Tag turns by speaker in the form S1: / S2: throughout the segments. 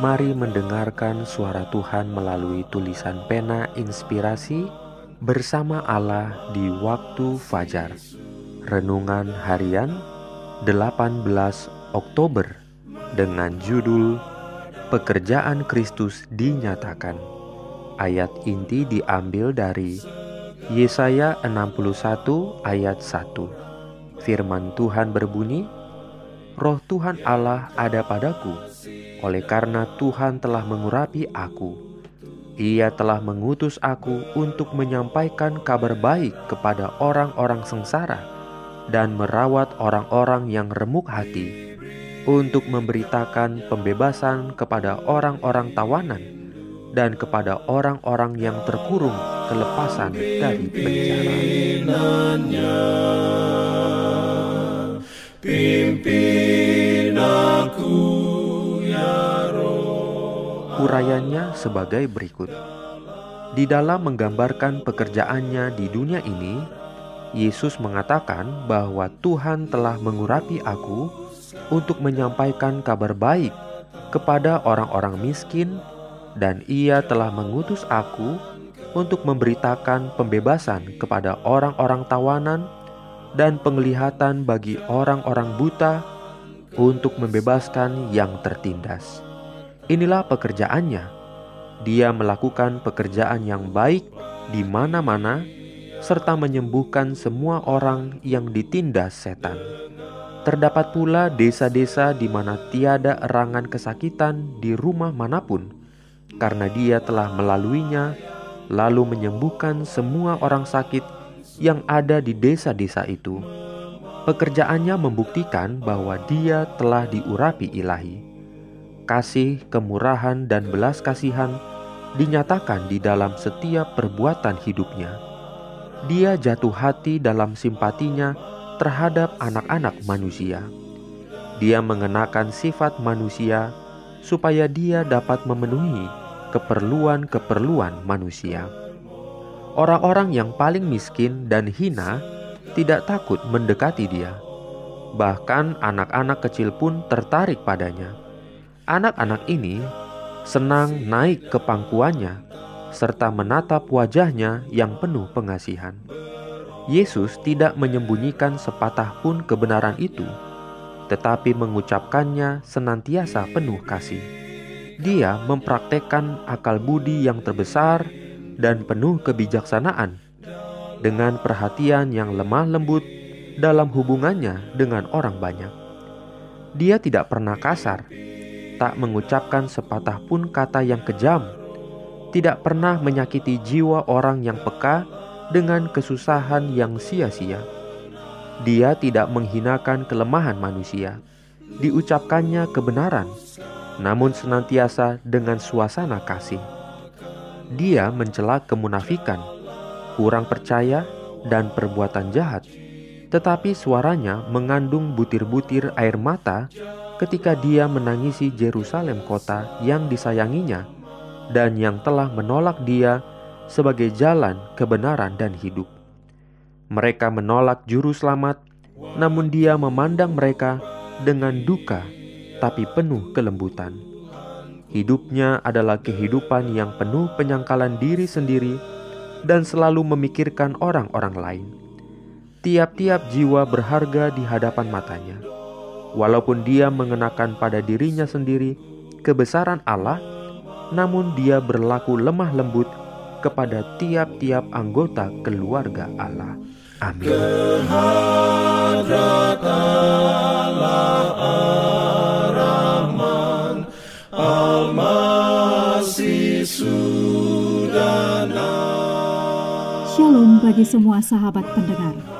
S1: Mari mendengarkan suara Tuhan melalui tulisan pena inspirasi bersama Allah di waktu fajar. Renungan harian 18 Oktober dengan judul Pekerjaan Kristus dinyatakan. Ayat inti diambil dari Yesaya 61 ayat 1. Firman Tuhan berbunyi, Roh Tuhan Allah ada padaku, oleh karena Tuhan telah mengurapi aku. Ia telah mengutus aku untuk menyampaikan kabar baik kepada orang-orang sengsara dan merawat orang-orang yang remuk hati, untuk memberitakan pembebasan kepada orang-orang tawanan dan kepada orang-orang yang terkurung kelepasan dari penjara. Urayanya sebagai berikut. Di dalam menggambarkan pekerjaannya di dunia ini, Yesus mengatakan bahwa Tuhan telah mengurapi aku untuk menyampaikan kabar baik kepada orang-orang miskin dan ia telah mengutus aku untuk memberitakan pembebasan kepada orang-orang tawanan dan penglihatan bagi orang-orang buta untuk membebaskan yang tertindas. Inilah pekerjaannya. Dia melakukan pekerjaan yang baik di mana-mana serta menyembuhkan semua orang yang ditindas setan. Terdapat pula desa-desa di mana tiada erangan kesakitan di rumah mana pun, karena dia telah melaluinya, lalu menyembuhkan semua orang sakit yang ada di desa-desa itu. Pekerjaannya membuktikan bahwa dia telah diurapi ilahi kasih, kemurahan, dan belas kasihan dinyatakan di dalam setiap perbuatan hidupnya. Dia jatuh hati dalam simpatinya terhadap anak-anak manusia. Dia mengenakan sifat manusia supaya dia dapat memenuhi keperluan-keperluan manusia. Orang-orang yang paling miskin dan hina tidak takut mendekati dia. Bahkan anak-anak kecil pun tertarik padanya Anak-anak ini senang naik ke pangkuannya serta menatap wajahnya yang penuh pengasihan. Yesus tidak menyembunyikan sepatah pun kebenaran itu, tetapi mengucapkannya senantiasa penuh kasih. Dia mempraktekkan akal budi yang terbesar dan penuh kebijaksanaan dengan perhatian yang lemah lembut dalam hubungannya dengan orang banyak. Dia tidak pernah kasar tak mengucapkan sepatah pun kata yang kejam, tidak pernah menyakiti jiwa orang yang peka dengan kesusahan yang sia-sia. Dia tidak menghinakan kelemahan manusia, diucapkannya kebenaran, namun senantiasa dengan suasana kasih. Dia mencela kemunafikan, kurang percaya, dan perbuatan jahat, tetapi suaranya mengandung butir-butir air mata ketika dia menangisi Yerusalem kota yang disayanginya dan yang telah menolak dia sebagai jalan kebenaran dan hidup. Mereka menolak juru selamat, namun dia memandang mereka dengan duka tapi penuh kelembutan. Hidupnya adalah kehidupan yang penuh penyangkalan diri sendiri dan selalu memikirkan orang-orang lain. Tiap-tiap jiwa berharga di hadapan matanya Walaupun dia mengenakan pada dirinya sendiri kebesaran Allah, namun dia berlaku lemah lembut kepada tiap-tiap anggota keluarga Allah. Amin.
S2: Shalom bagi semua sahabat pendengar.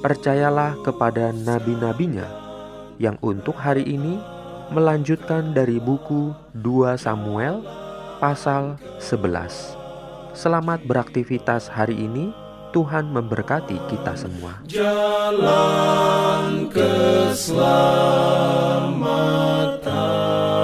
S1: percayalah kepada nabi-nabinya yang untuk hari ini melanjutkan dari buku 2 Samuel pasal 11. Selamat beraktivitas hari ini. Tuhan memberkati kita semua.
S3: Jalan keselamatan.